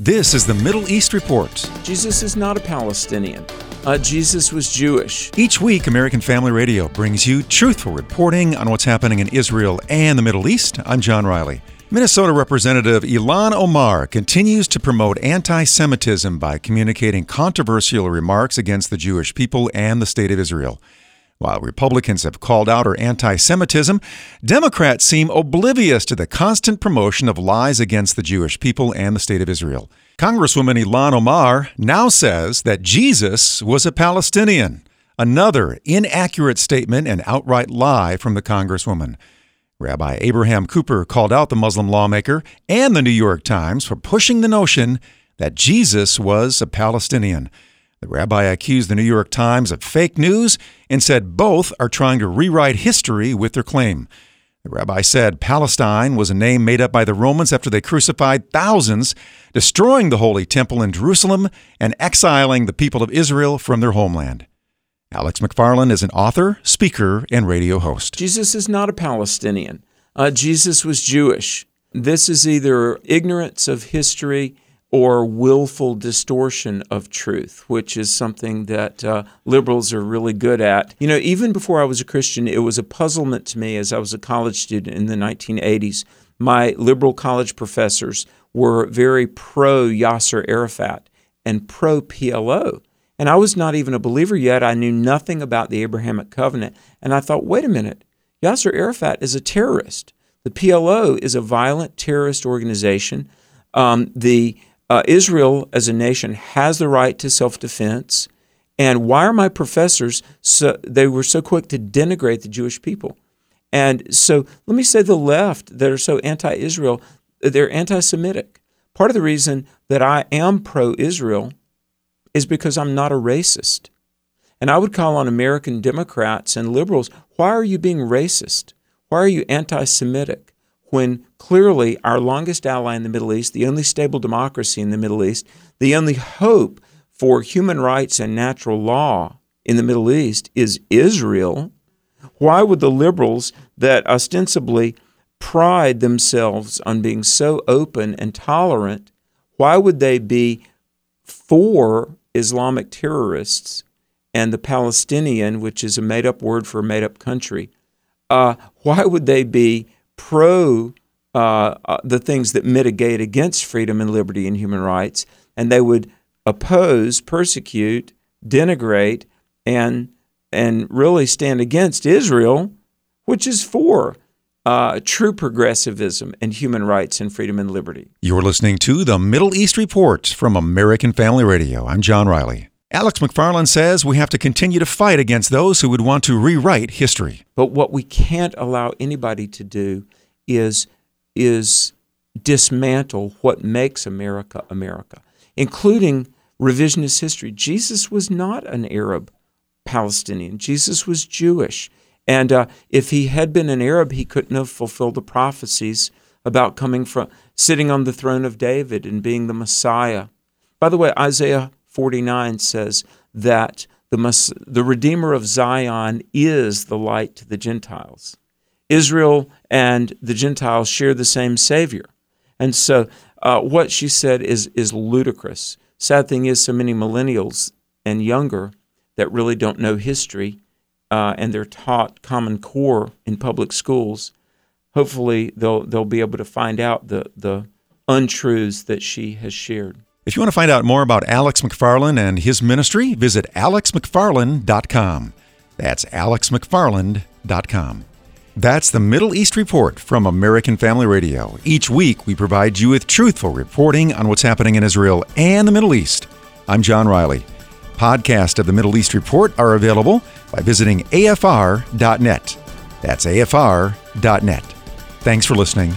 This is the Middle East Report. Jesus is not a Palestinian. Uh, Jesus was Jewish. Each week, American Family Radio brings you truthful reporting on what's happening in Israel and the Middle East. I'm John Riley. Minnesota Representative Ilhan Omar continues to promote anti Semitism by communicating controversial remarks against the Jewish people and the State of Israel. While Republicans have called out her anti Semitism, Democrats seem oblivious to the constant promotion of lies against the Jewish people and the State of Israel. Congresswoman Ilhan Omar now says that Jesus was a Palestinian, another inaccurate statement and outright lie from the Congresswoman. Rabbi Abraham Cooper called out the Muslim lawmaker and the New York Times for pushing the notion that Jesus was a Palestinian. The rabbi accused the New York Times of fake news and said both are trying to rewrite history with their claim. The rabbi said Palestine was a name made up by the Romans after they crucified thousands, destroying the Holy Temple in Jerusalem and exiling the people of Israel from their homeland. Alex McFarland is an author, speaker, and radio host. Jesus is not a Palestinian. Uh, Jesus was Jewish. This is either ignorance of history or willful distortion of truth, which is something that uh, liberals are really good at. You know, even before I was a Christian, it was a puzzlement to me as I was a college student in the 1980s. My liberal college professors were very pro Yasser Arafat and pro PLO. And I was not even a believer yet. I knew nothing about the Abrahamic covenant. And I thought, wait a minute, Yasser Arafat is a terrorist. The PLO is a violent terrorist organization. Um, the uh, Israel as a nation has the right to self defense. And why are my professors so they were so quick to denigrate the Jewish people? And so let me say the left that are so anti-Israel, they're anti-Semitic. Part of the reason that I am pro-Israel is because I'm not a racist. And I would call on American Democrats and liberals, why are you being racist? Why are you anti-Semitic? When clearly our longest ally in the Middle East, the only stable democracy in the Middle East, the only hope for human rights and natural law in the Middle East is Israel, why would the liberals that ostensibly pride themselves on being so open and tolerant, why would they be for Islamic terrorists and the Palestinian, which is a made up word for a made up country? Uh, why would they be pro uh, uh, the things that mitigate against freedom and liberty and human rights, and they would oppose, persecute, denigrate, and and really stand against Israel, which is for uh, true progressivism and human rights and freedom and liberty. You're listening to the Middle East Report from American Family Radio. I'm John Riley. Alex McFarland says we have to continue to fight against those who would want to rewrite history. But what we can't allow anybody to do is, is dismantle what makes America America, including revisionist history. Jesus was not an Arab Palestinian, Jesus was Jewish. And uh, if he had been an Arab, he couldn't have fulfilled the prophecies about coming from sitting on the throne of David and being the Messiah. By the way, Isaiah 49 says that the, the Redeemer of Zion is the light to the Gentiles. Israel and the Gentiles share the same Savior. And so uh, what she said is, is ludicrous. Sad thing is, so many millennials and younger that really don't know history uh, and they're taught Common Core in public schools, hopefully they'll, they'll be able to find out the, the untruths that she has shared. If you want to find out more about Alex McFarland and his ministry, visit alexmcfarland.com. That's alexmcfarland.com. That's the Middle East Report from American Family Radio. Each week, we provide you with truthful reporting on what's happening in Israel and the Middle East. I'm John Riley. Podcasts of the Middle East Report are available by visiting afr.net. That's afr.net. Thanks for listening